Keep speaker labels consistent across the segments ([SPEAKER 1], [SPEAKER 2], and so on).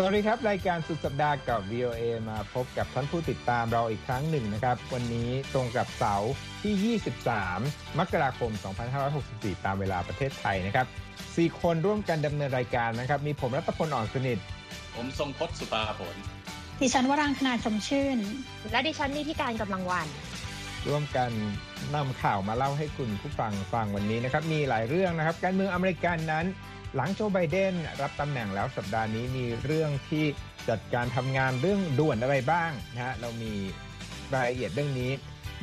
[SPEAKER 1] สวัสดีครับ รายการสุดสัปดาห์กับ VOA มาพบกับท่านผู้ติดตามเราอีกครั้งหนึ่งนะครับ วันนี้ตรงกับเสาร์ที่ 23 มกราคม 2564 ตามเวลาประเทศไทยนะครับสี่คนร่วมกันดำเนินรายการนะครับ มีผมรัตพลอ่อนสนิท
[SPEAKER 2] ผมทรงพจน์สุภาผล
[SPEAKER 3] ดิฉันวรังคณาชมชื่น
[SPEAKER 4] และดิฉันนิธิการกำลังวัน
[SPEAKER 1] ร่วมกันนำข่าวมาเล่าให้คุณผู้ฟังฟังวันนี้นะครับ มีหลายเรื่องนะครับ การเมืองอเมริกันนั้น หลังโจไบเดนรับตำแหน่งแล้วสัปดาห์นี้มีเรื่องที่จัดการทำงานเรื่องด่วนอะไรบ้างนะฮะเรามีรายละเอียดเรื่องนี้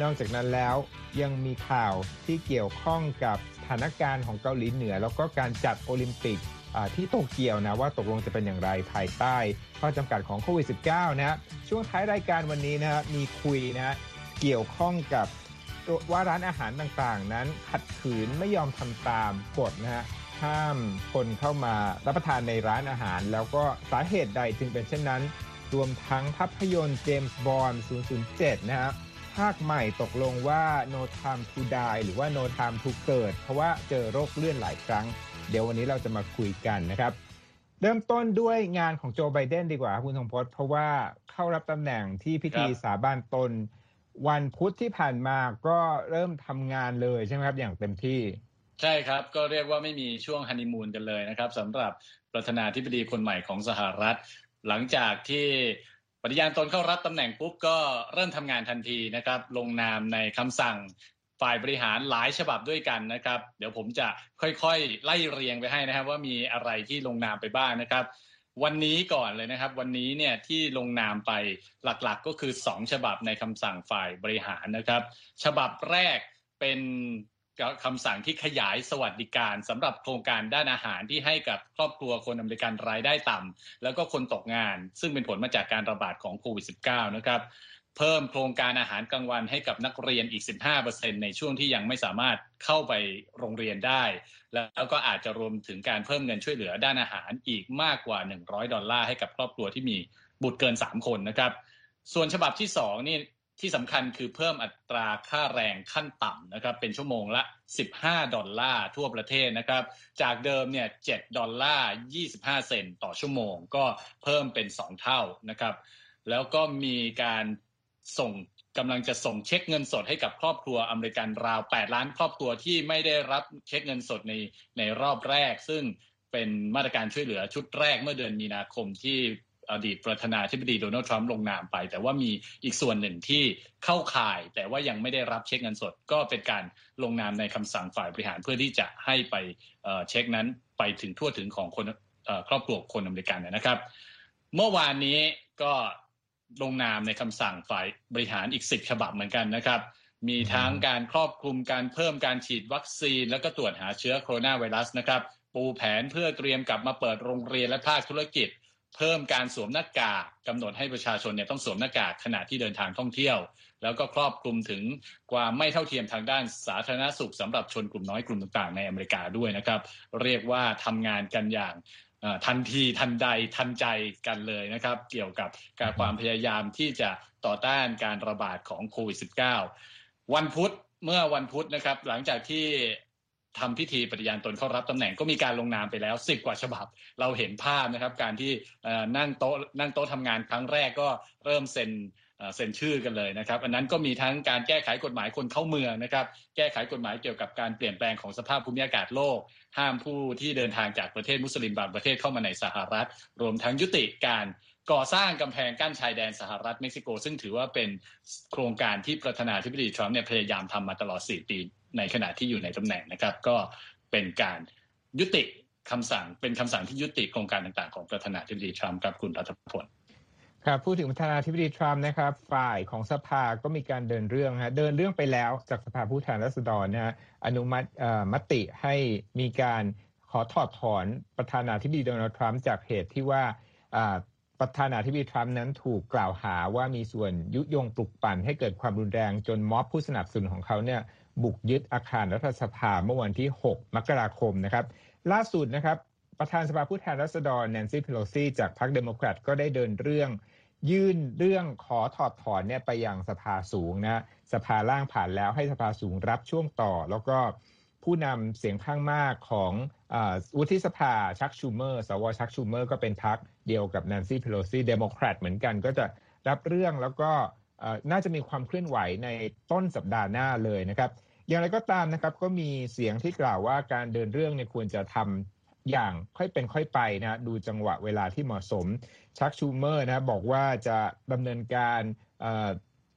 [SPEAKER 1] นอกจากนั้นแล้วยังมีข่าวที่เกี่ยวข้องกับสถานการณ์ของเกาหลีเหนือ แล้วก็การจัดโอลิมปิกที่โตเกียวนะว่าตกลงจะเป็นอย่างไรภายใต้ข้อจำกัดของโควิด -19 นะฮะช่วงท้ายรายการวันนี้นะฮะมีคุยนะฮะเกี่ยวข้องกับว่าร้านอาหารต่างๆ นั้นขัดขืนไม่ยอมทำตามกฎนะฮะ ห้ามคนเข้ามารับประทานในร้านอาหาร แล้วก็สาเหตุใดจึงเป็นเช่นนั้น รวมทั้งภาพยนตร์เจมส์บอนด์007 นะฮะภาคใหม่ตกลงว่า No Time to Die หรือว่า No Time to เกิด เพราะว่าเจอโรคเลื่อนหลายครั้ง เดี๋ยววันนี้เราจะมาคุยกันนะครับ เริ่มต้นด้วยงานของโจไบเดนดีกว่าคุณทงพจน์เพราะว่าเข้ารับตำแหน่งที่พิธีสาบานตน วันพุธที่ผ่านมาก็เริ่มทำงานเลยใช่ไหมครับอย่างเต็มที่
[SPEAKER 2] ใช่ครับ ก็เรียกว่าไม่มีช่วงฮันนีมูนกันเลยนะครับสำหรับประธานาธิบดีคนใหม่ของสหรัฐ หลังจากที่ปฏิญาณตนเข้ารับตำแหน่งปุ๊บก็เริ่มทำงานทันทีนะครับ ลงนามในคำสั่งฝ่ายบริหารหลายฉบับด้วยกันนะครับ เดี๋ยวผมจะค่อยๆ ไล่เรียงไปให้นะครับ ว่ามีอะไรที่ลงนามไปบ้างนะครับ วันนี้ก่อนเลยนะครับ วันนี้เนี่ยที่ลงนามไปหลักๆ ก็คือ 2 ฉบับในคำสั่งฝ่ายบริหารนะครับ ฉบับแรกเป็น คำสั่งที่ขยายสวัสดิการสำหรับโครงการด้านอาหารที่ให้กับครอบครัวคนอเมริกันรายได้ต่ำแล้วก็คนตกงาน ซึ่งเป็นผลมาจากการระบาดของโควิด -19 นะครับเพิ่มโครงการอาหารกลางวันให้กับนักเรียนอีก 15%ในช่วงที่ยังไม่สามารถเข้าไปโรงเรียนได้ แล้วก็อาจจะรวมถึงการเพิ่มเงินช่วยเหลือด้านอาหารอีกมากกว่า 100 ดอลลาร์ให้กับครอบครัวที่มีบุตรเกิน 3 คนนะครับ ส่วนฉบับที่ 2 นี่ ที่สำคัญคือเพิ่มอัตราค่าแรงขั้นต่ำนะครับเป็นชั่วโมงละ 15 ดอลลาร์ทั่วประเทศนะครับ จากเดิมเนี่ย7ดอลลาร์25 เซนต์ต่อชั่วโมง ก็เพิ่มเป็น 2 เท่านะครับ แล้วก็มีการส่งกำลังจะส่งเช็คเงินสดให้กับครอบครัวอเมริกันราว 8 ล้านครอบครัวที่ไม่ได้รับเช็คเงินสดในในรอบแรก ซึ่งเป็นมาตรการช่วยเหลือชุดแรกเมื่อเดือนมีนาคมที่ อดีตประธานาธิบดีโดนัลด์ทรัมป์ลงนามไป แต่ว่ามีอีกส่วนหนึ่งที่เข้าข่าย แต่ว่ายังไม่ได้รับเช็คเงินสด ก็เป็นการลงนามในคำสั่งฝ่ายบริหารเพื่อที่จะให้ไปเช็คนั้นไปถึงทั่วถึงของคนครอบครัวคนอเมริกันนะครับ เมื่อวานนี้ก็ลงนามในคำสั่งฝ่ายบริหารอีกสิบฉบับเหมือนกันนะครับ มีทั้งการครอบคลุมการเพิ่มการฉีดวัคซีน แล้วก็ตรวจหาเชื้อโคโรนาไวรัสนะครับ ปูแผนเพื่อเตรียมกลับมาเปิดโรงเรียนและภาคธุรกิจ เพิ่มการสวมหน้ากากกำหนดให้ประชาชนเนี่ยต้องสวมหน้ากากขณะที่เดินทางท่องเที่ยว แล้วก็ครอบคลุมถึงความไม่เท่าเทียมทางด้านสาธารณสุขสำหรับชนกลุ่มน้อยกลุ่มต่างๆในอเมริกาด้วยนะครับ เรียกว่าทำงานกันอย่างทันทีทันใดทันใจกันเลยนะครับ เกี่ยวกับการความพยายามที่จะต่อต้านการระบาดของโควิด -19 วันพุธเมื่อวันพุธนะครับ หลังจากที่ ทำพิธีปฏิญาณตนเข้ารับตำแหน่งก็มีการลงนามไปแล้วสิบกว่าฉบับ เราเห็นภาพนะครับ การที่นั่งโต๊ะนั่งโต๊ะทำงานครั้งแรกก็เริ่มเซ็นเซ็นชื่อกันเลยนะครับ อันนั้นก็มีทั้งการแก้ไขกฎหมายคนเข้าเมืองนะครับ แก้ไขกฎหมายเกี่ยวกับการเปลี่ยนแปลงของสภาพภูมิอากาศโลก ห้ามผู้ที่เดินทางจากประเทศมุสลิมบางประเทศเข้ามาในสหรัฐ รวมทั้งยุติการก่อสร้างกำแพงกั้นชายแดนสหรัฐเม็กซิโก ซึ่งถือว่าเป็นโครงการที่ประธานาธิบดีทรัมป์เนี่ยพยายามทำมาตลอด 4 ปี ในขณะที่อยู่ในตำแหน่งนะครับ ก็เป็นการยุติคำสั่งเป็นคำสั่งที่ยุติโครงการต่างๆ ของประธานาธิบดีทรัมป์ครับคุณรัฐพล
[SPEAKER 1] ครับพูดถึงประธานาธิบดีทรัมป์นะครับ ฝ่ายของสภาก็มีการเดินเรื่องฮะเดินเรื่องไปแล้วจากสภาผู้แทนราษฎรนะฮะอนุมัติมติให้มีการขอถอดถอนประธานาธิบดีโดนัลด์ทรัมป์จากเหตุที่ว่าประธานาธิบดีทรัมป์นั้นถูกกล่าวหาว่ามีส่วนยุยงปลุกปั่นให้เกิดความรุนแรงจนม็อบผู้สนับสนุนของเขาเนี่ย บุกยึดอาคารรัฐสภาเมื่อวันที่ 6 มกราคมนะครับ ล่าสุดนะครับ ประธานสภาผู้แทนราษฎรแนนซี่เพโลซีจากพรรคเดโมแครตก็ได้เดินเรื่อง ยื่นเรื่องขอถอดถอนเนี่ยไปยังสภาสูงนะสภาล่างผ่านแล้วให้สภาสูงรับช่วงต่อ แล้วก็ผู้นำเสียงข้างมากของวุฒิสภาชักชูเมอร์ สวชักชูเมอร์ก็เป็นพรรคเดียวกับแนนซี่เพโลซีเดโมแครตเหมือนกัน ก็จะรับเรื่องแล้วก็น่าจะมีความเคลื่อนไหวในต้นสัปดาห์หน้าเลยนะครับ อย่างไรก็ตามนะครับก็มีเสียงที่กล่าวว่าการเดินเรื่องเนี่ยควรจะทำอย่างค่อยเป็นค่อยไปนะดูจังหวะเวลาที่เหมาะสมชักชูเมอร์นะบอกว่าจะดำเนินการ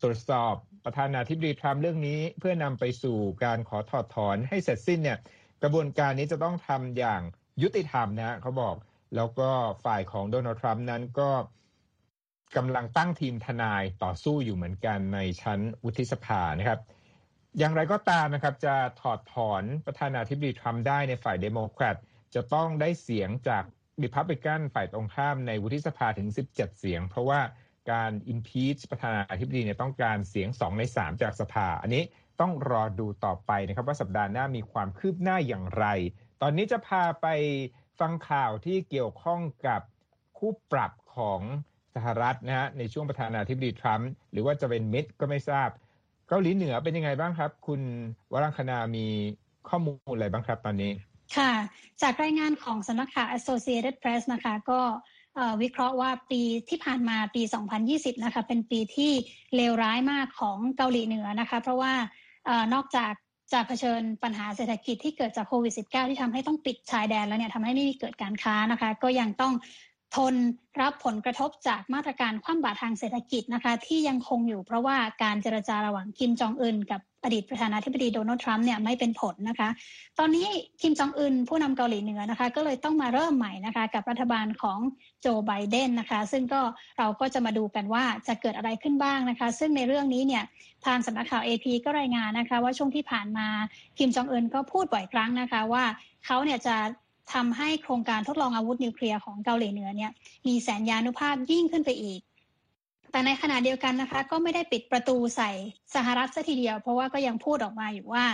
[SPEAKER 1] ตรวจสอบประธานาธิบดีทรัมป์เรื่องนี้ เพื่อนำไปสู่การขอถอดถอนให้เสร็จสิ้นเนี่ยกระบวนการนี้จะต้องทำอย่างยุติธรรมนะเขาบอกแล้วก็ฝ่ายของโดนัลด์ทรัมป์นั้นก็กำลังตั้งทีมทนายต่อสู้อยู่เหมือนกันในชั้นวุฒิสภานะครับ อย่างไรก็ตามนะครับจะถอดถอนประธานาธิบดีทรัมป์ได้ในฝ่ายเดโมแครตจะต้องได้เสียงจากริพับลิกันฝ่ายตรงข้ามในวุฒิสภาถึง 17 เสียง เพราะว่าการ impeach ประธานาธิบดีเนี่ยต้องการเสียง 2 ใน 3 จากสภา อันนี้ต้องรอดูต่อไปนะครับว่าสัปดาห์หน้ามีความคืบหน้าอย่างไร ตอนนี้จะพาไปฟังข่าวที่เกี่ยวข้องกับคู่ปรับของสหรัฐนะฮะในช่วงประธานาธิบดีทรัมป์หรือว่าจะเป็นมิดก็ไม่ทราบ เกาหลีเหนือเป็นยังไงบ้างครับ คุณวรังคณามีข้อมูลอะไรบ้างครับตอนนี้
[SPEAKER 3] ค่ะ จากรายงานของสำนักข่าว Associated Press นะคะ ก็วิเคราะห์ว่าปีที่ผ่านมาปี 2020 นะคะ เป็นปีที่เลวร้ายมากของเกาหลีเหนือนะคะ เพราะว่านอกจากจะเผชิญปัญหาเศรษฐกิจที่เกิดจากโควิด -19 ที่ทำให้ต้องปิดชายแดนแล้วเนี่ยทำให้ไม่มีเกิดการค้านะคะ ก็ยังต้อง ทนรับผลกระทบจากมาตรการคว่ำบาตรทางเศรษฐกิจนะคะที่ยังคงอยู่เพราะว่าการเจรจาระหว่างคิมจองอึนกับอดีตประธานาธิบดีโดนัลด์ทรัมป์เนี่ยไม่เป็นผลนะคะ ตอนนี้คิมจองอึนผู้นำเกาหลีเหนือนะคะ ก็เลยต้องมาเริ่มใหม่นะคะ กับรัฐบาลของโจไบเดนนะคะ ซึ่งก็เราก็จะมาดูกันว่าจะเกิดอะไรขึ้นบ้างนะคะ ซึ่งในเรื่องนี้เนี่ยทางสำนักข่าว AP ก็รายงานนะคะ ว่าช่วงที่ผ่านมาคิมจองอึนก็พูดบ่อยครั้งนะคะว่าเขาเนี่ยจะ ทำให้โครงการทดลองอาวุธนิวเคลียร์ของเกาหลีเหนือเนี่ยมีแสนยานุภาพยิ่งขึ้นไปอีก แต่ในขณะเดียวกันนะคะ ก็ไม่ได้ปิดประตูใส่สหรัฐซะทีเดียว เพราะว่าก็ยังพูดออกมาอยู่ว่า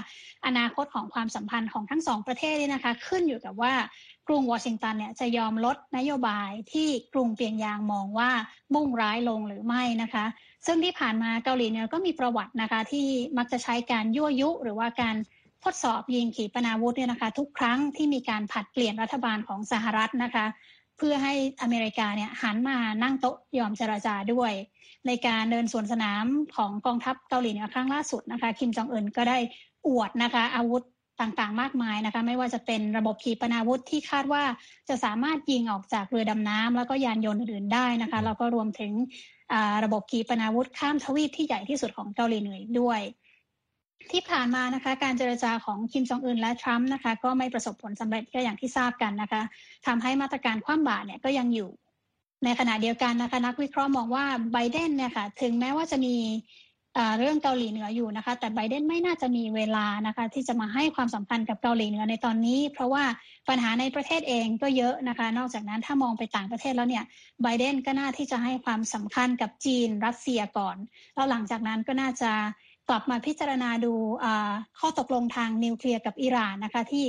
[SPEAKER 3] อนาคตของความสัมพันธ์ของทั้งสองประเทศนี่นะคะ ขึ้นอยู่กับว่ากรุงวอชิงตันเนี่ยจะยอมลดนโยบายที่กรุงเปียงยางมองว่ามุ่งร้ายลงหรือไม่นะคะ ซึ่งที่ผ่านมาเกาหลีเหนือก็มีประวัตินะคะ ที่มักจะใช้การยั่วยุหรือว่าการ ทดสอบยิงขีปนาวุธเนี่ยนะคะ ทุกครั้งที่มีการผัดเปลี่ยนรัฐบาลของสหรัฐนะคะ เพื่อให้อเมริกาเนี่ยหันมานั่งโต๊ะยอมเจราจาด้วย ในการเดินสวนสนามของกองทัพเกาหลีเหนือครั้งล่าสุดนะคะ คิมจองอึนก็ได้อวดนะคะ อาวุธต่างๆ มากมายนะคะ ไม่ว่าจะเป็นระบบขีปนาวุธที่คาดว่าจะสามารถยิงออกจากเรือดำน้ำแล้วก็ยานยนต์อื่นๆได้นะคะแล้วก็รวมถึงระบบขีปนาวุธข้ามทวีปที่ใหญ่ที่สุดของเกาหลีเหนือด้วย ที่ผ่านมานะคะการเจรจาของคิมจองอึนและทรัมป์นะคะก็ไม่ประสบผลสำเร็จก็อย่างที่ทราบกันนะคะทำให้มาตรการคว่ำบาตรเนี่ยก็ยังอยู่ ในขณะเดียวกันนะคะนักวิเคราะห์มองว่าไบเดนเนี่ยค่ะถึงแม้ว่าจะมีเรื่องเกาหลีเหนืออยู่นะคะ แต่ไบเดนไม่น่าจะมีเวลานะคะที่จะมาให้ความสำคัญกับเกาหลีเหนือในตอนนี้ เพราะว่าปัญหาในประเทศเองก็เยอะนะคะ นอกจากนั้นถ้ามองไปต่างประเทศแล้วเนี่ยไบเดนก็น่าที่จะให้ความสำคัญกับจีนรัสเซียก่อน แล้วหลังจากนั้นก็น่าจะ กลับมาพิจารณาดูข้อตกลงทางนิวเคลียร์กับอิหร่านนะคะ ที่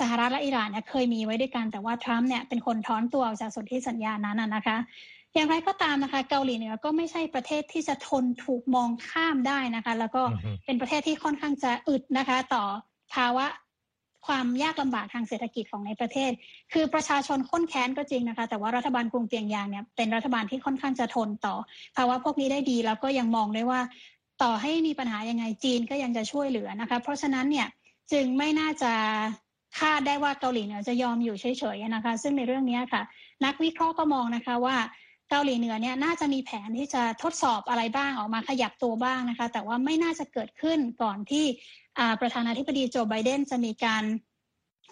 [SPEAKER 3] สหรัฐและอิหร่านเนี่ยเคยมีไว้ด้วยกันแต่ว่าทรัมป์เนี่ยเป็นคนถอนตัวออกจากสนธิสัญญานั้นนะคะ อย่างไรก็ตามนะคะ เกาหลีเหนือก็ไม่ใช่ประเทศที่จะทนถูกมองข้ามได้นะคะ แล้วก็เป็นประเทศที่ค่อนข้างจะอึดนะคะ ต่อภาวะความยากลำบากทางเศรษฐกิจของในประเทศ คือประชาชนข้นแค้นก็จริงนะคะ แต่ว่ารัฐบาลกรุงเปียงยางเนี่ยเป็นรัฐบาลที่ค่อนข้างจะทนต่อ ภาวะพวกนี้ได้ดี แล้วก็ยังมองได้ว่า ต่อให้มีปัญหายังไงจีนก็ยังจะช่วยเหลือนะคะเพราะฉะนั้นเนี่ยจึงไม่น่าจะคาดได้ว่าเกาหลีเหนือจะยอมอยู่เฉยๆนะคะ ซึ่งในเรื่องนี้ค่ะ นักวิเคราะห์ก็มองนะคะว่าเกาหลีเหนือเนี่ยน่าจะมีแผนที่จะทดสอบอะไรบ้างออกมาขยับตัวบ้างนะคะ แต่ว่าไม่น่าจะเกิดขึ้นก่อนที่ประธานาธิบดีโจไบเดนจะมีการ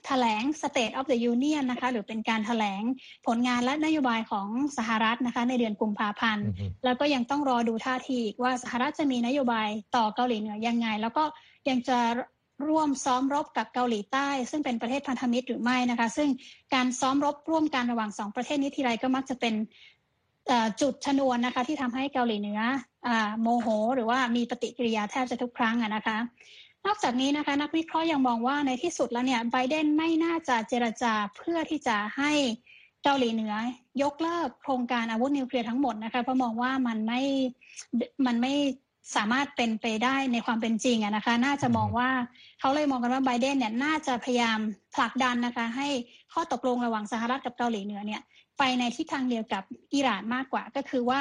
[SPEAKER 3] แถลง State of the Union นะคะหรือเป็นการแถลงผลงานและนโยบายของสหรัฐนะคะในเดือนกุมภาพันธ์ แล้วก็ยังต้องรอดูท่าทีว่าสหรัฐจะมีนโยบายต่อเกาหลีเหนือยังไง แล้วก็ยังจะร่วมซ้อมรบกับเกาหลีใต้ ซึ่งเป็นประเทศพันธมิตรหรือไม่นะคะ ซึ่งการซ้อมรบร่วมกันระหว่างสองประเทศนี้ทีไรก็มักจะเป็นจุดชนวนนะคะที่ทำให้เกาหลีเหนือโมโห หรือว่ามีปฏิกิริยาแทบจะทุกครั้งนะคะ นอกจากนี้นะคะนักวิเคราะห์ยังมองว่าในที่สุดแล้วเนี่ยไบเดนไม่น่าจะเจรจาเพื่อที่จะให้เกาหลีเหนือยกเลิกโครงการอาวุธนิวเคลียร์ทั้งหมดนะคะเพราะมองว่ามันไม่มันไม่สามารถเป็นไปได้ในความเป็นจริงนะคะ น่าจะมองว่าเขาเลยมองกันว่าไบเดนเนี่ยน่าจะพยายามผลักดันนะคะ ให้ข้อตกลงระหว่างสหรัฐกับเกาหลีเหนือเนี่ย ไปในทิศทางเดียวกับอิหร่านมากกว่าก็คือว่า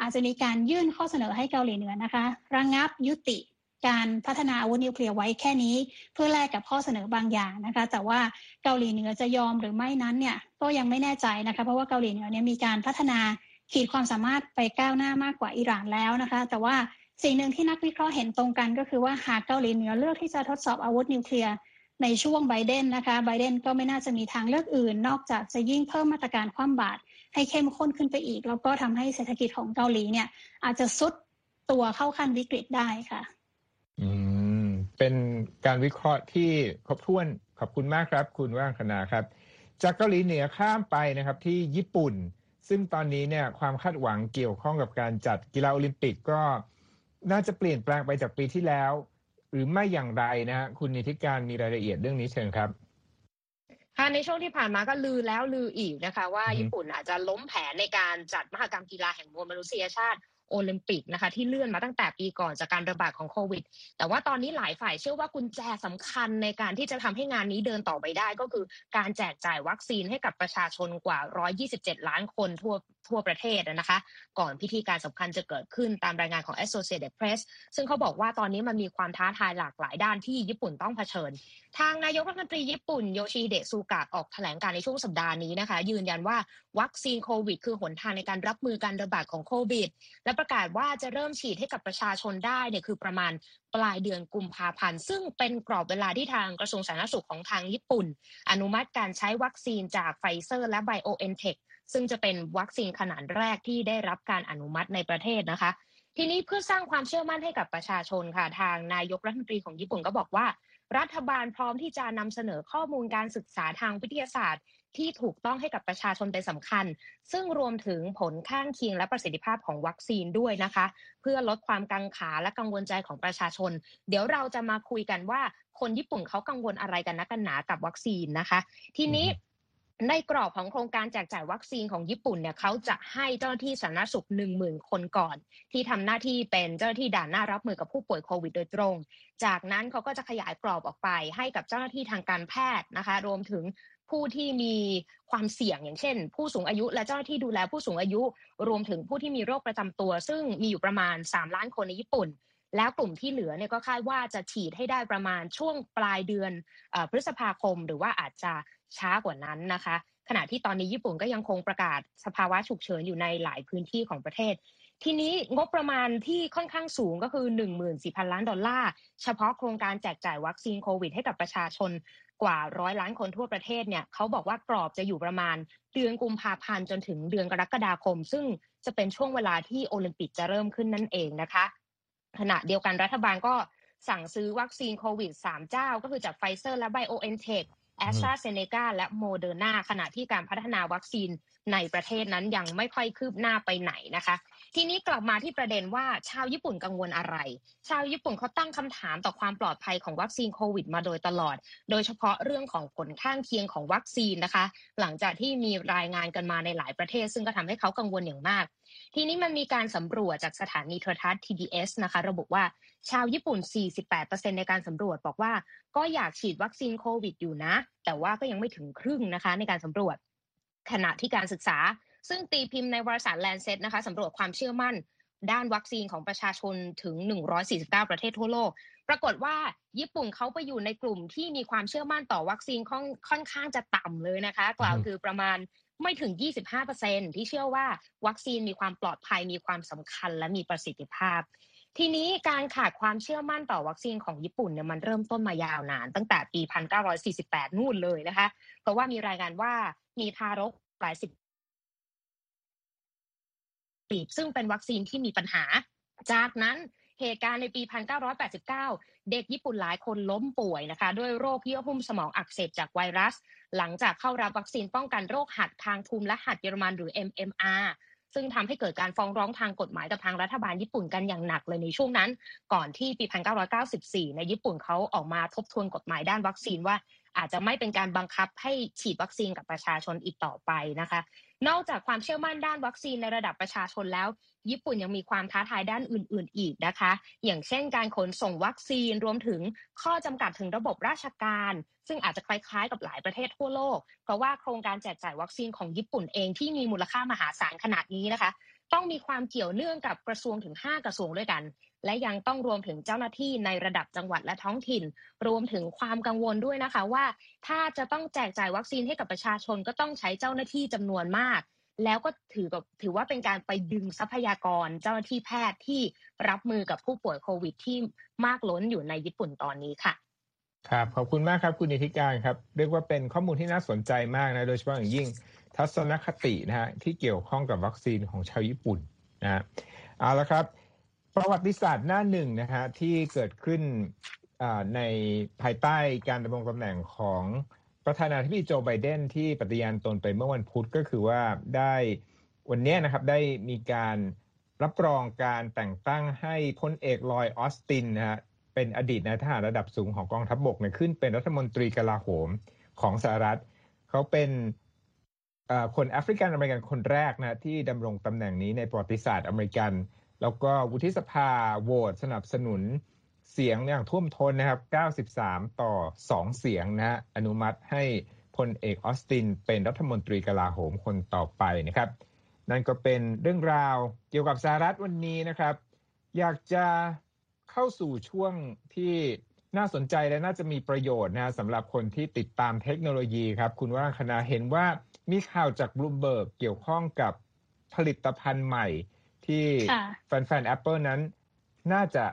[SPEAKER 3] อาจจะมีการยื่นข้อเสนอให้เกาหลีเหนือนะคะ ระงงับยุติ การพัฒนาอาวุธนิวเคลียร์ไว้แค่นี้ เพื่อแลกกับข้อเสนอบางอย่างนะคะ แต่ว่าเกาหลีเหนือจะยอมหรือไม่นั้นเนี่ยก็ยังไม่แน่ใจนะคะ เพราะว่าเกาหลีเหนือเนี่ยมีการพัฒนาขีดความสามารถไปก้าวหน้ามากกว่าอิหร่านแล้วนะคะ แต่ว่าสิ่งหนึ่งที่นักวิเคราะห์เห็นตรงกันก็คือว่าหากเกาหลีเหนือเลือกที่จะทดสอบอาวุธนิวเคลียร์ในช่วงไบเดนนะคะไบเดนก็ไม่น่าจะมีทางเลือกอื่น นอกจากจะยิ่งเพิ่มมาตรการคว่ำบาตรให้เข้มข้นขึ้นไปอีก แล้วก็ทำให้เศรษฐกิจของเกาหลีเนี่ยอาจจะซุดตัวเข้าขั้นวิกฤตได้ค่ะ
[SPEAKER 1] อืม เป็นการวิเคราะห์ที่ครบถ้วนขอบคุณมากครับ คุณว่างคณาครับ จากเกาหลีเหนือข้ามไปนะครับที่ญี่ปุ่น ซึ่งตอนนี้เนี่ยความคาดหวังเกี่ยวข้องกับการจัดกีฬาโอลิมปิกก็น่าจะเปลี่ยนแปลงไปจากปีที่แล้ว หรือไม่อย่างไรนะฮะคุณนิติการมีรายละเอียดเรื่องนี้เชิญครับ
[SPEAKER 4] ค่ะในช่วงที่ผ่านมาก็ลือแล้วลืออีกนะคะ ว่าญี่ปุ่นอาจจะล้มแผนในการจัดมหกรรมกีฬาแห่งมวลมนุษยชาติ โอลิมปิกนะคะ ที่เลื่อนมาตั้งแต่ปีก่อนจากการระบาดของโควิด แต่ว่าตอนนี้หลายฝ่ายเชื่อว่ากุญแจสำคัญในการที่จะทำให้งานนี้เดินต่อไปได้ ก็คือการแจกจ่ายวัคซีนให้กับประชาชนกว่า 127 ล้านคนทั่ว ทั่วประเทศนะคะ ก่อนพิธีการสำคัญจะเกิดขึ้นตามรายงานของ Associated Press ซึ่งเขาบอกว่าตอนนี้มันมีความท้าทายหลากหลายด้านที่ญี่ปุ่นต้องเผชิญ ทางนายกรัฐมนตรีญี่ปุ่นโยชิเดะซูกะออกแถลงการในช่วงสัปดาห์นี้นะคะ ยืนยันว่าวัคซีนโควิด คือหนทางในการรับมือการระบาดของโควิด และประกาศว่าจะเริ่มฉีดให้กับประชาชนได้เนี่ยคือประมาณปลายเดือนกุมภาพันธ์ ซึ่งเป็นกรอบเวลาที่ทางกระทรวงสาธารณสุขของทางญี่ปุ่น อนุมัติการใช้วัคซีนจากไฟเซอร์และไบโอเอ็นเทค ซึ่งจะเป็นวัคซีนขนานแรกที่ได้รับการอนุมัติในประเทศนะคะ ทีนี้เพื่อสร้างความเชื่อมั่นให้กับประชาชนค่ะ ทางนายกรัฐมนตรีของญี่ปุ่นก็บอกว่า รัฐบาลพร้อมที่จะนำเสนอข้อมูลการศึกษาทางวิทยาศาสตร์ ที่ถูกต้องให้กับประชาชนเป็นสำคัญ ซึ่งรวมถึงผลข้างเคียงและประสิทธิภาพของวัคซีนด้วยนะคะ เพื่อลดความกังขาและกังวลใจของประชาชน เดี๋ยวเราจะมาคุยกันว่าคนญี่ปุ่นเขากังวลอะไรกันนักกันหนากับวัคซีนนะคะ ทีนี้ ในกรอบของโครงการแจกจ่ายวัคซีนของญี่ปุ่นเนี่ยเขาจะให้เจ้าหน้าที่สาธารณสุขหนึ่งหมื่นคนก่อน ที่ทำหน้าที่เป็นเจ้าหน้าที่ด่านหน้ารับมือกับผู้ป่วยโควิดโดยตรง จากนั้นเขาก็จะขยายกรอบออกไป ให้กับเจ้าหน้าที่ทางการแพทย์นะคะ รวมถึงผู้ที่มีความเสี่ยงอย่างเช่น ผู้สูงอายุและเจ้าหน้าที่ดูแลผู้สูงอายุ รวมถึงผู้ที่มีโรคประจำตัว ซึ่งมีอยู่ประมาณ 3 ล้านคนในญี่ปุ่น แล้วกลุ่มที่เหลือเนี่ยก็คาดว่าจะฉีดให้ได้ประมาณช่วงปลายเดือนพฤษภาคม หรือว่าอาจจะ ช้ากว่านั้นนะคะ ขณะที่ตอนนี้ญี่ปุ่นก็ยังคงประกาศสภาวะฉุกเฉินอยู่ในหลายพื้นที่ของประเทศ ทีนี้งบประมาณที่ค่อนข้างสูงก็คือ 14,000 ล้านดอลลาร์เฉพาะโครงการแจกจ่ายวัคซีนโควิด ให้กับประชาชนกว่าร้อยล้านคนทั่วประเทศเนี่ยเขาบอกว่ากรอบจะอยู่ประมาณเดือนกุมภาพันธ์จนถึงเดือนกรกฎาคม ซึ่งจะเป็นช่วงเวลาที่โอลิมปิกจะเริ่มขึ้นนั่นเองนะคะ ขณะเดียวกันรัฐบาลก็สั่งซื้อวัคซีนโควิด 3 เจ้า ก็คือจากไฟเซอร์และไบโอเอ็นเทค แอสตราเซเนกาและโมเดอร์นาขณะที่การพัฒนาวัคซีนในประเทศนั้นยังไม่ค่อยคืบหน้าไปไหนนะคะ ทีนี้กลับมาที่ประเด็นว่าชาวญี่ปุ่นกังวลอะไร ชาวญี่ปุ่นเขาตั้งคำถามต่อความปลอดภัยของวัคซีนโควิดมาโดยตลอด โดยเฉพาะเรื่องของผลข้างเคียงของวัคซีนนะคะ หลังจากที่มีรายงานกันมาในหลายประเทศ ซึ่งก็ทำให้เขากังวลอย่างมาก ทีนี้มันมีการสำรวจจากสถานีโทรทัศน์ TBS นะคะ ระบุว่าชาวญี่ปุ่น 48%ในการสำรวจบอกว่า ก็อยากฉีดวัคซีนโควิดอยู่นะ แต่ว่าก็ยังไม่ถึงครึ่งนะคะ ในการสำรวจ ขณะที่การศึกษา ซึ่งตีพิมพ์ในวารสารแลนเซตนะคะสำรวจความเชื่อมั่นด้านวัคซีนของประชาชนถึง 149 ประเทศทั่วโลก ปรากฏว่าญี่ปุ่นเขาไปอยู่ในกลุ่มที่มีความเชื่อมั่นต่อวัคซีนค่อนค่อนข้างจะต่ำเลยนะคะ กล่าวคือประมาณ ไม่ถึง 25%ที่เชื่อว่าวัคซีนมีความปลอดภัยมีความสำคัญและมีประสิทธิภาพทีนี้การขาดความเชื่อมั่นต่อวัคซีนของญี่ปุ่นเนี่ยมันเริ่มต้นมายาวนาน ตั้งแต่ปี 1948 นู่นเลยนะคะ เพราะว่ามีรายงานว่ามีทารกหลายสิบปีซึ่งเป็นวัคซีนที่มีปัญหา จากนั้นเหตุการณ์ในปี 1989 เด็กญี่ปุ่นหลายคนล้มป่วยนะคะ ด้วยโรคเยื่อหุ้มสมองอักเสบจากไวรัส หลังจากเข้ารับวัคซีนป้องกันโรคหัดทางภูมิและหัดเยอรมันหรือ MMR ซึ่งทำให้เกิดการฟ้องร้องทางกฎหมายกับทางรัฐบาลญี่ปุ่นกันอย่างหนักเลยในช่วงนั้น ก่อนที่ปี 1994 ในญี่ปุ่นเขาออกมาทบทวนกฎหมายด้านวัคซีนว่าอาจจะไม่เป็นการบังคับให้ฉีดวัคซีนกับประชาชนอีกต่อไปนะคะ นอกจากความเชื่อมั่นด้านวัคซีนในระดับประชาชนแล้ว ญี่ปุ่นยังมีความท้าทายด้านอื่น ๆ อีกนะคะ อย่างเช่นการขนส่งวัคซีนรวมถึงข้อจำกัดถึงระบบราชการ ซึ่งอาจจะคล้าย ๆ กับหลายประเทศทั่วโลก เพราะว่าโครงการแจกจ่ายวัคซีนของญี่ปุ่นเองที่มีมูลค่ามหาศาลขนาดนี้นะคะ ต้องมีความเกี่ยวเนื่องกับกระทรวงถึง 5 กระทรวงด้วยกัน และยังต้องรวมถึงเจ้าหน้าที่ในระดับจังหวัดและท้องถิ่น รวมถึงความกังวลด้วยนะคะว่า ถ้าจะต้องแจกจ่ายวัคซีนให้กับประชาชนก็ต้องใช้เจ้าหน้าที่จำนวนมาก แล้วก็ถือกับถือว่าเป็นการไปดึงทรัพยากร เจ้าหน้าที่แพทย์ที่รับมือกับผู้ป่วยโควิด ที่มากล้นอยู่ในญี่ปุ่นตอนนี้ค่ะ
[SPEAKER 1] ครับขอบคุณมากครับคุณนิติการครับเรียกว่าเป็นข้อมูลที่น่าสนใจมากนะโดยเฉพาะอย่างยิ่ง ทัศนคตินะฮะที่เกี่ยวข้องกับวัคซีนของชาวญี่ปุ่นนะฮะเอาละครับ ประวัติศาสตร์หน้าหนึ่งนะฮะที่เกิดขึ้นในภายใต้การดำรงตำแหน่งของประธานาธิบดีโจไบเดนที่ปฏิญาณตนไปเมื่อวันพุธก็คือว่าได้วันนี้นะครับได้มีการรับรองการแต่งตั้งให้พลเอกลอยออสตินนะฮะเป็นอดีตนายทหารระดับสูงของกองทัพบกเนี่ยขึ้นเป็นรัฐมนตรีกลาโหมของสหรัฐ เขาเป็น คนแอฟริกันอเมริกันคนแรกนะที่ดำรงตำแหน่งนี้ในประวัติศาสตร์อเมริกัน แล้วก็วุฒิสภาโหวตสนับสนุนเสียงอย่างท่วมท้นนะครับ 93 ต่อ 2 เสียงนะฮะอนุมัติให้พลเอกออสตินเป็นรัฐมนตรีกลาโหมคนต่อไปนะครับ นั่นก็เป็นเรื่องราวเกี่ยวกับสหรัฐวันนี้นะครับ อยากจะเข้าสู่ช่วงที่ น่าสนใจและน่าจะมีประโยชน์นะสำหรับคนที่ติดตามเทคโนโลยีครับ คุณว่างคณาเห็นว่ามีข่าวจากบลูเบิร์กเกี่ยวข้องกับผลิตภัณฑ์ใหม่ ที่แฟนๆ Apple นั้น น่าจะ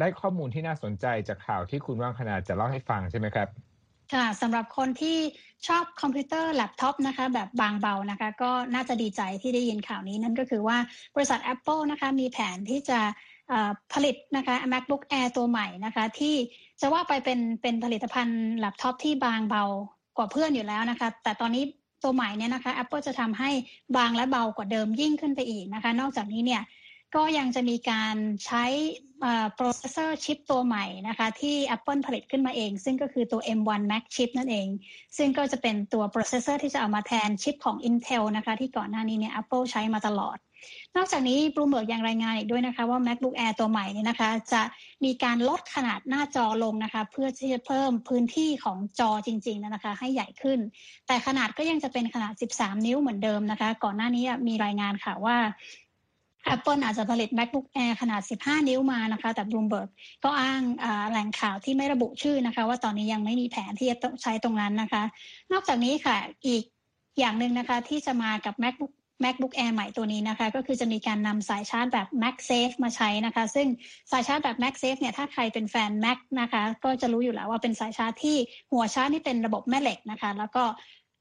[SPEAKER 1] ได้ข้อมูลที่น่าสนใจจากข่าวที่คุณว่างคณาจะเล่าให้ฟังใช่ไหมครับ
[SPEAKER 3] ค่ะสำหรับคนที่ชอบคอมพิวเตอร์แล็ปท็อปนะคะแบบบางเบานะคะ ก็น่าจะดีใจที่ได้ยินข่าวนี้นั่นก็คือว่าบริษัท Apple นะคะมีแผนที่จะผลิตนะคะ MacBook Air ตัวใหม่นะคะที่จะว่าไปเป็นเป็นผลิตภัณฑ์แล็ปท็อปที่บางเบากว่าเพื่อนอยู่แล้วนะคะ แต่ตอนนี้ตัวใหม่เนี่ยนะคะ Apple จะทำให้บางและเบากว่าเดิมยิ่งขึ้นไปอีกนะคะ นอกจากนี้เนี่ย ก็ยังจะมีการใช้ processor ชิปตัวใหม่นะคะที่ Apple ผลิตขึ้นมาเอง ซึ่งก็คือตัว M1 Max chip นั่นเอง ซึ่งก็จะเป็นตัว processor ที่จะเอามาแทนชิปของ Intel นะคะที่ก่อนหน้านี้เนี่ย Apple ใช้มาตลอด นอกจากนี้บลูเบิร์กยังรายงานอีกด้วยนะคะว่า MacBook Air ตัวใหม่เนี่ยนะคะ จะมีการลดขนาดหน้าจอลงนะคะเพื่อที่จะเพิ่มพื้นที่ของจอจริงๆนะคะ ให้ใหญ่ขึ้น แต่ขนาดก็ยังจะเป็นขนาด 13 นิ้วเหมือนเดิมนะคะ ก่อนหน้านี้มีรายงานค่ะว่า Apple อาจจะผลิต MacBook Air ขนาด 15 นิ้วมานะคะ แต่ Bloomberg ก็อ้างแหล่งข่าวที่ไม่ระบุชื่อนะคะ ว่าตอนนี้ยังไม่มีแผนที่จะใช้ตรงนั้นนะคะ นอกจากนี้ค่ะอีกอย่างหนึ่งนะคะที่จะมากับ MacBook MacBook Air ใหม่ตัวนี้นะคะ ก็คือจะมีการนำสายชาร์จแบบ MagSafe มาใช้นะคะ ซึ่งสายชาร์จแบบ MagSafe เนี่ยถ้าใครเป็นแฟน Mac นะคะ ก็จะรู้อยู่แล้วว่าเป็นสายชาร์จที่หัวชาร์จนี่เป็นระบบแม่เหล็กนะคะ แล้วก็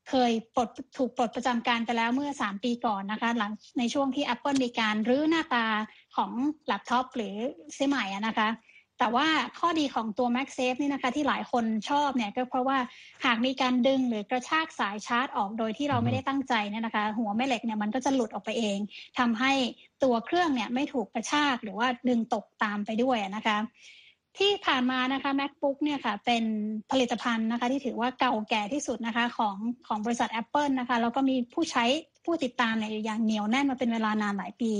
[SPEAKER 3] เคยปลดถูกปลดประจำการไปแล้วเมื่อ 3 ปีก่อนนะคะ หลังในช่วงที่ Apple มีการรื้อหน้าตาของแล็ปท็อปหรือเสื้อใหม่นะคะ แต่ว่าข้อดีของตัว MagSafe นี่นะคะ ที่หลายคนชอบเนี่ยก็เพราะว่าหากมีการดึงหรือกระชากสายชาร์จออกโดยที่เราไม่ได้ตั้งใจเนี่ยนะคะ หัวแม่เหล็กเนี่ยมันก็จะหลุดออกไปเองทำให้ตัวเครื่องเนี่ยไม่ถูกกระชากหรือว่าดึงตกตามไปด้วยนะคะ ที่ผ่านมานะคะ macbook เนี่ยค่ะเป็นผลิตภัณฑ์นะคะ ที่ถือว่าเก่าแก่ที่สุดนะคะของของบริษัท Apple นะคะแล้วก็มีผู้ใช้ผู้ติดตามเนี่ยอย่างเหนียวแน่นมาเป็นเวลานานหลายปี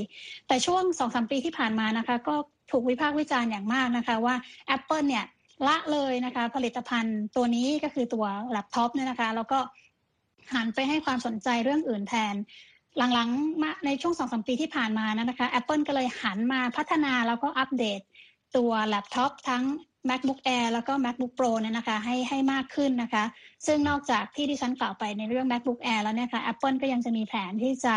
[SPEAKER 3] แต่ช่วงสองสามปีที่ผ่านมานะคะ ก็ถูกวิพากษ์วิจารณ์อย่างมากนะคะว่า Apple เนี่ยละเลยนะคะ ผลิตภัณฑ์ตัวนี้ก็คือตัวแล็ปท็อปเนี่ยนะคะ แล้วก็หันไปให้ความสนใจเรื่องอื่นแทนหลังๆมาในช่วงสองสามปีที่ผ่านมานะคะ Apple ก็เลยหันมาพัฒนาแล้วก็อัปเดต ตัวแล็ปท็อปทั้ง MacBook Air แล้วก็ MacBook Pro เนี่ยนะคะให้ให้มากขึ้นนะคะ ซึ่งนอกจากที่ดิฉันกล่าวไปในเรื่อง MacBook Air แล้วเนี่ยค่ะ Apple ก็ยังจะมีแผนที่จะ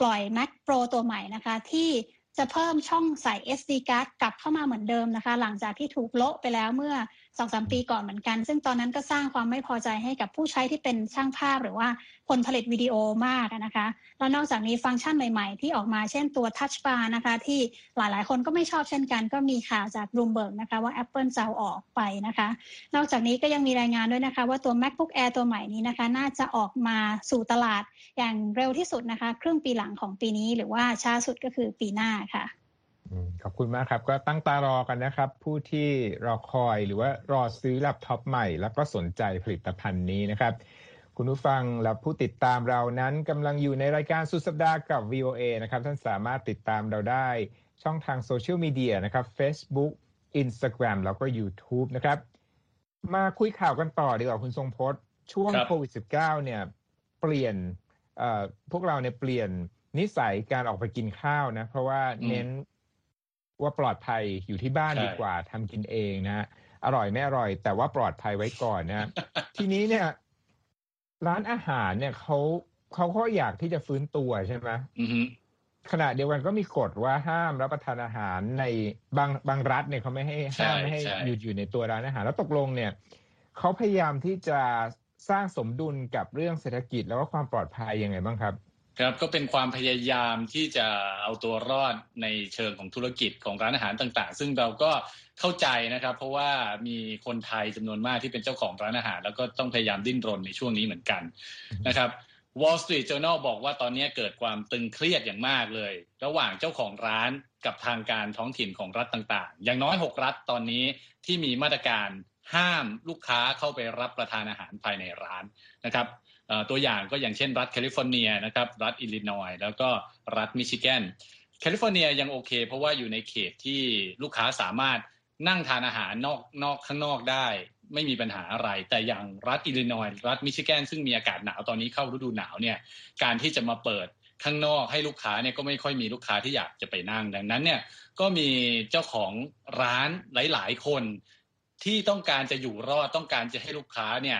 [SPEAKER 3] ปล่อย Mac Pro ตัวใหม่นะคะที่จะเพิ่มช่องใส่ SD card กลับเข้ามาเหมือนเดิมนะคะ หลังจากที่ถูกโละไปแล้วเมื่อ สองสามปีก่อนเหมือนกัน ซึ่งตอนนั้นก็สร้างความไม่พอใจให้กับผู้ใช้ที่เป็นช่างภาพหรือว่าคนผลิตวิดีโอมากนะคะ แล้วนอกจากนี้ฟังก์ชันใหม่ๆ ที่ออกมาเช่นตัว Touch Bar นะคะ ที่หลายๆ คนก็ไม่ชอบเช่นกัน ก็มีข่าวจาก Bloomberg นะคะว่า Apple จะเอาออกไปนะคะ นอกจากนี้ก็ยังมีรายงานด้วยนะคะ ว่าตัว MacBook Air ตัวใหม่นี้นะคะ น่าจะออกมาสู่ตลาดอย่างเร็วที่สุดนะคะ ครึ่งปีหลังของปีนี้ หรือว่าช้าสุดก็คือปีหน้าค่ะ
[SPEAKER 1] ขอบคุณมากครับ ก็ตั้งตารอกันนะครับ ผู้ที่รอคอยหรือว่ารอซื้อแล็ปท็อปใหม่ แล้วก็สนใจผลิตภัณฑ์นี้นะครับ คุณผู้ฟังและผู้ติดตามเรานั้นกำลังอยู่ในรายการสุดสัปดาห์กับ VOA นะครับ ท่านสามารถติดตามเราได้ช่องทางโซเชียลมีเดียนะครับ Facebook Instagram แล้วก็ YouTube นะครับ มาคุยข่าวกันต่อดีกว่าคุณทรงพจน์ ช่วงโควิด -19 เนี่ยเปลี่ยนพวกเราเนี่ยเปลี่ยนนิสัยการออกไปกินข้าวนะ เพราะว่าเน้น ว่าปลอดภัยอยู่ที่บ้านดีกว่าทำกินเองนะอร่อยไม่อร่อย แต่ว่าปลอดภัยไว้ก่อนนะทีนี้เนี่ย ร้านอาหารเนี่ยเขาเขาก็อยากที่จะฟื้นตัวใช่ไหมขณะเดียวกันก็มีกฎว่าห้ามรับประทานอาหารในบางบางรัฐเนี่ยเขาไม่ให้ห้ามไม่ให้หยุดอยู่ในตัวร้านอาหาร แล้วตกลงเนี่ยเขาพยายามที่จะสร้างสมดุลกับเรื่องเศรษฐกิจแล้วก็ความปลอดภัยยังไงบ้างครับ
[SPEAKER 2] ครับก็เป็นความพยายามที่จะเอาตัวรอดในเชิงของธุรกิจของร้านอาหารต่าง ๆ ซึ่งเราก็เข้าใจนะครับ เพราะว่ามีคนไทยจำนวนมากที่เป็นเจ้าของร้านอาหาร แล้วก็ต้องพยายามดิ้นรนในช่วงนี้เหมือนกันนะครับ Wall Street Journal บอกว่าตอนนี้เกิดความตึงเครียดอย่างมากเลย ระหว่างเจ้าของร้านกับทางการท้องถิ่นของรัฐต่าง ๆ อย่างน้อย 6 รัฐตอนนี้ที่มีมาตรการห้ามลูกค้าเข้าไปรับประทานอาหารภายในร้านนะครับ ตัวอย่างก็อย่างเช่นรัฐแคลิฟอร์เนียนะครับรัฐอิลลินอยแล้วก็รัฐมิชิแกนแคลิฟอร์เนียยังโอเค เพราะว่าอยู่ในเขตที่ลูกค้าสามารถนั่งทานอาหารนอกนอกข้างนอกได้ ไม่มีปัญหาอะไร แต่อย่างรัฐอิลลินอยรัฐมิชิแกนซึ่งมีอากาศหนาวตอนนี้เข้าฤดูหนาวเนี่ยการที่จะมาเปิดข้างนอกให้ลูกค้าเนี่ยก็ไม่ค่อยมีลูกค้าที่อยากจะไปนั่งดังนั้นเนี่ยก็มีเจ้าของร้านหลาย ๆ คนที่ต้องการจะอยู่รอดต้องการจะให้ลูกค้าเนี่ย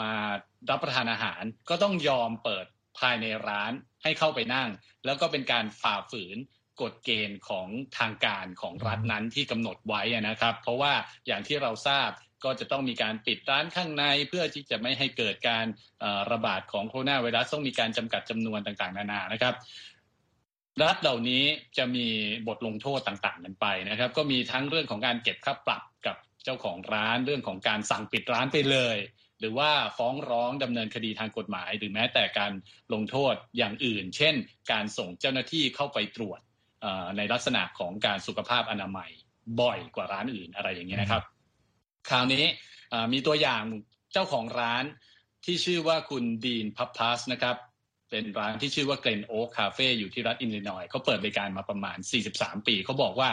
[SPEAKER 2] มารับประทานอาหารก็ต้องยอมเปิดภายในร้านให้เข้าไปนั่ง แล้วก็เป็นการฝ่าฝืนกฎเกณฑ์ของทางการของรัฐนั้นที่กำหนดไว้นะครับ เพราะว่าอย่างที่เราทราบก็จะต้องมีการปิดร้านข้างในเพื่อที่จะไม่ให้เกิดการระบาดของโคโรนาไวรัสต้องมีการจำกัดจำนวนต่างๆ นานานะครับรัฐเหล่านี้จะมีบทลงโทษต่างๆกันไปนะครับ ก็มีทั้งเรื่องของการเก็บค่าปรับกับเจ้าของร้านเรื่องของการสั่งปิดร้านไปเลย หรือว่าฟ้องร้องดำเนินคดีทางกฎหมาย หรือแม้แต่การลงโทษอย่างอื่น เช่น การส่งเจ้าหน้าที่เข้าไปตรวจในลักษณะของการสุขภาพอนามัยบ่อยกว่าร้านอื่นอะไรอย่างนี้นะครับ คราวนี้มีตัวอย่างเจ้าของร้านที่ชื่อว่าคุณดีนพับพัสนะครับเป็นร้านที่ชื่อว่าเกรนโอ๊คคาเฟ่อยู่ที่รัฐอินลินอยเขาเปิดบริการมาประมาณ 43 ปีเขาบอกว่า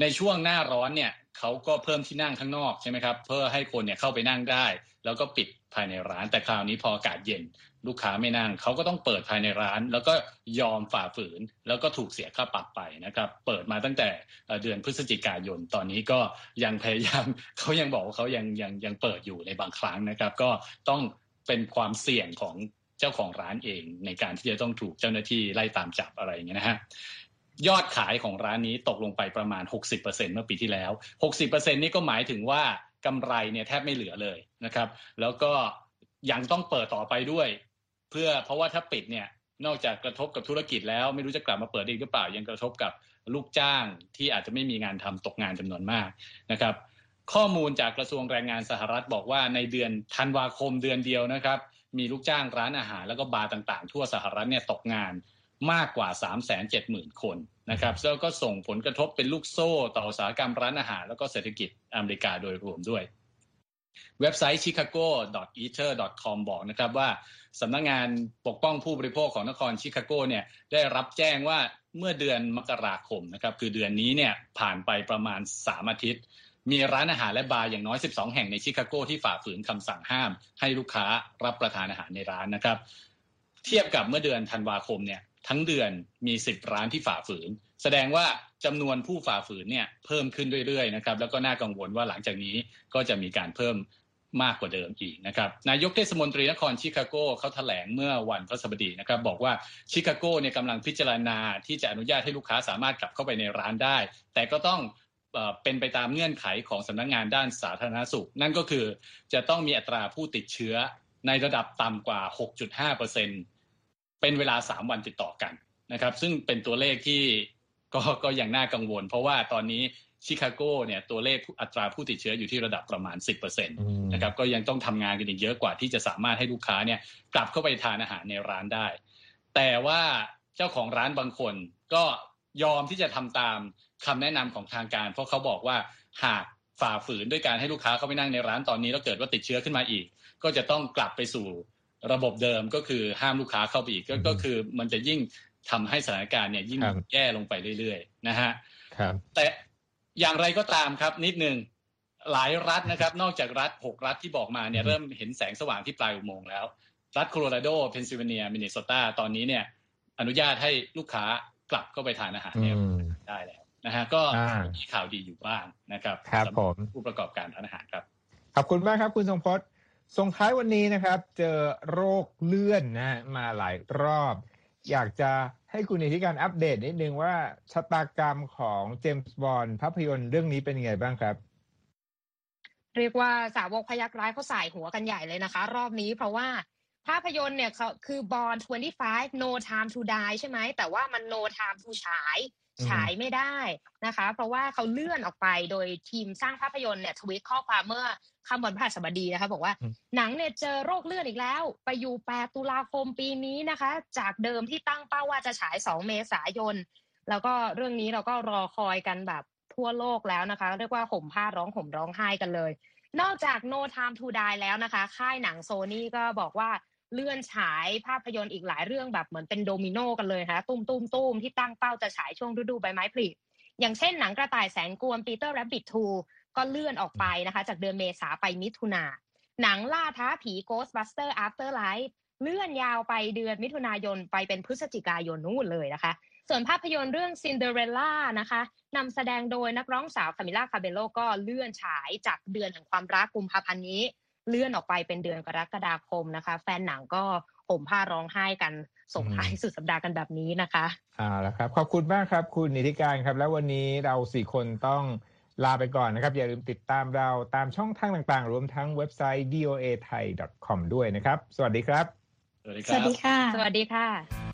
[SPEAKER 2] ในช่วงหน้าร้อนเนี่ยเขาก็เพิ่มที่นั่งข้างนอกใช่ไหมครับ เพื่อให้คนเนี่ยเข้าไปนั่งได้ แล้วก็ปิดภายในร้าน แต่คราวนี้พออากาศเย็น ลูกค้าไม่นั่งเขาก็ต้องเปิดภายในร้าน แล้วก็ยอมฝ่าฝืน แล้วก็ถูกเสียค่าปรับไปนะครับ เปิดมาตั้งแต่เดือนพฤศจิกายนตอนนี้ก็ยังพยายามเขายังบอกว่าเขายังยังยังเปิดอยู่ในบางครั้งนะครับ ก็ต้องเป็นความเสี่ยงของเจ้าของร้านเอง ในการที่จะต้องถูกเจ้าหน้าที่ไล่ตามจับอะไรอย่างเงี้ยนะฮะยอดขายของร้านนี้ตกลงไปประมาณ 60%เมื่อปีที่แล้ว 60%นี่ก็หมายถึงว่า กำไรเนี่ยแทบไม่เหลือเลยนะครับ แล้วก็ยังต้องเปิดต่อไปด้วย เพื่อเพราะว่าถ้าปิดเนี่ยนอกจากกระทบกับธุรกิจแล้วไม่รู้จะกลับมาเปิดอีกหรือเปล่า ยังกระทบกับลูกจ้างที่อาจจะไม่มีงานทำตกงานจำนวนมากนะครับ ข้อมูลจากกระทรวงแรงงานสหรัฐบอกว่าในเดือนธันวาคมเดือนเดียวนะครับ มีลูกจ้างร้านอาหารแล้วก็บาร์ต่างๆ ทั่วสหรัฐเนี่ยตกงาน มากกว่า 370,000 คนนะครับแล้วก็ส่งผลกระทบเป็นลูกโซ่ต่ออุตสาหกรรมร้านอาหาร แล้วก็เศรษฐกิจอเมริกาโดยรวมด้วย เว็บไซต์ chicago.eater.com บอกนะครับว่าสำนักงงานปกป้องผู้บริโภคของนครชิคาโกเนี่ยได้รับแจ้งว่าเมื่อเดือนมกราคมนะครับคือเดือนนี้เนี่ยผ่านไปประมาณ 3 อาทิตย์ มีร้านอาหารและบาร์อย่างน้อย 12 แห่งในชิคาโกที่ฝ่าฝืนคำสั่งห้าม ให้ลูกค้ารับประทานอาหารในร้านนะครับ เทียบกับเมื่อเดือนธันวาคมเนี่ย ทั้งเดือนมีสิบร้านที่ฝ่าฝืน แสดงว่าจำนวนผู้ฝ่าฝืนเนี่ยเพิ่มขึ้นเรื่อยๆนะครับแล้วก็น่ากังวลว่าหลังจากนี้ก็จะมีการเพิ่มมากกว่าเดิมอีกนะครับนายกเทศมนตรีนครชิคาโกเขาแถลงเมื่อวันพฤหัสบดีนะครับบอกว่าชิคาโกเนี่ยกำลังพิจารณาที่จะอนุญาตให้ลูกค้าสามารถกลับเข้าไปในร้านได้ แต่ก็ต้องเป็นไปตามเงื่อนไขของสำนักงงานด้านสาธารณสุข นั่นก็คือจะต้องมีอัตราผู้ติดเชื้อในระดับต่ำกว่า 6.5%เเป็นเวลาสามวันติดต่อกันนะครับ ซึ่งเป็นตัวเลขที่ก็ก็ยังน่ากังวล เพราะว่าตอนนี้ชิคาโกเนี่ยตัวเลขอัตราผู้ติดเชื้ออยู่ที่ระดับประมาณ 10%นะครับก็ยังต้องทำงานกันอีกเยอะกว่าที่จะสามารถให้ลูกค้าเนี่ยกลับเข้าไปทานอาหารในร้านได้ แต่ว่าเจ้าของร้านบางคนก็ยอมที่จะทำตามคำแนะนำของทางการ เพราะเขาบอกว่าหากฝ่าฝืนด้วยการให้ลูกค้าเข้าไปนั่งในร้านตอนนี้แล้วเกิดว่าติดเชื้อขึ้นมาอีก ก็จะต้องกลับไปสู่ ระบบเดิมก็คือห้ามลูกค้าเข้าไปอีกก็คือมันจะยิ่งทำให้สถานการณ์เนี่ยยิ่งแย่ลงไปเรื่อยๆนะฮะ
[SPEAKER 1] ครับ
[SPEAKER 2] แต่อย่างไรก็ตามครับนิดนึงหลายรัฐนะครับ นอกจากรัฐหกรัฐที่บอกมาเนี่ยเริ่มเห็นแสงสว่างที่ปลายอุโมงค์แล้ว รัฐโคโลราโด เพนซิลเวเนียมินนิโซตาตอนนี้เนี่ยอนุญาตให้ลูกค้ากลับเข้าไปทานอาหารเนี่ยได้แล้วนะฮะก็มีข่าวดีอยู่บ้างนะครับ
[SPEAKER 1] ครับผม
[SPEAKER 2] ผู้ประกอบการร้านอาหารครับ
[SPEAKER 1] ขอบคุณมากครับคุณทรงพจน์ ส่งท้ายวันนี้นะครับ เจอโรคเลื่อนนะมาหลายรอบ อยากจะให้คุณอิทธิการอัปเดตนิดนึงว่าชะตากรรมของเจมส์บอลภาพยนตร์เรื่องนี้เป็นยังไงบ้างครับ
[SPEAKER 4] เรียกว่าสาวกพยักร้ายเขาใส่หัวกันใหญ่เลยนะคะ รอบนี้เพราะว่าภาพยนตร์เนี่ยเขาคือบอล25 no time to die ใช่ไหม แต่ว่ามัน no time to ฉาย ฉายไม่ได้นะคะ เพราะว่าเขาเลื่อนออกไปโดยทีมสร้างภาพยนตร์เนี่ยทวิตข้อความเมื่อค่ำวันพฤหัสบดีนะคะบอกว่าหนังเนี่ยเจอโรคเลื่อนอีกแล้ว ไปอยู่8ตุลาคมปีนี้นะคะ จากเดิมที่ตั้งเป้าว่าจะฉาย 2 เมษายน แล้วก็เรื่องนี้เราก็รอคอยกันแบบทั่วโลกแล้วนะคะ เรียกว่าห่มผ้าร้องห่มร้องไห้กันเลย นอกจาก No Time to Die แล้วนะคะ ค่ายหนังโซนี่ก็บอกว่า เลื่อนฉายภาพยนตร์อีกหลายเรื่องแบบเหมือนเป็นโดมิโนกันเลยค่ะตุ้มตุ้มตุ้มที่ตั้งเป้าจะฉายช่วงฤดูใบไม้ผลิอย่างเช่นหนังกระต่ายแสนกวนปีเตอร์แรบบิททูก็เลื่อนออกไปนะคะ จากเดือนเมษาไปมิถุนาหนังล่าท้าผี Ghostbuster Afterlife เลื่อนยาวไปเดือนมิถุนายนไปเป็นพฤศจิกายนนู่นเลยนะคะ ส่วนภาพยนตร์เรื่อง Cinderella นะคะนำแสดงโดยนักร้องสาวคามิล่าคาเบโลก็เลื่อนฉายจากเดือนแห่งความรักกุมภาพันธ์นี้ เลื่อนออกไปเป็นเดือนกรกฎาคมนะคะ แฟนหนังก็ห่มผ้าร้องไห้กันส่งท้ายสุดสัปดาห์กันแบบนี้นะคะ
[SPEAKER 1] อ่าแล้วครับ ขอบคุณมากครับคุณนิติการครับ แล้ววันนี้เราสี่คนต้องลาไปก่อนนะครับ อย่าลืมติดตามเราตามช่องทางต่างๆ รวมทั้งเว็บไซต์ doa thai com ด้วยนะครับ สวัสดีครับ
[SPEAKER 2] สวัสดี
[SPEAKER 3] ครับสวัสดีค่ะ
[SPEAKER 4] สวัสดีค่ะ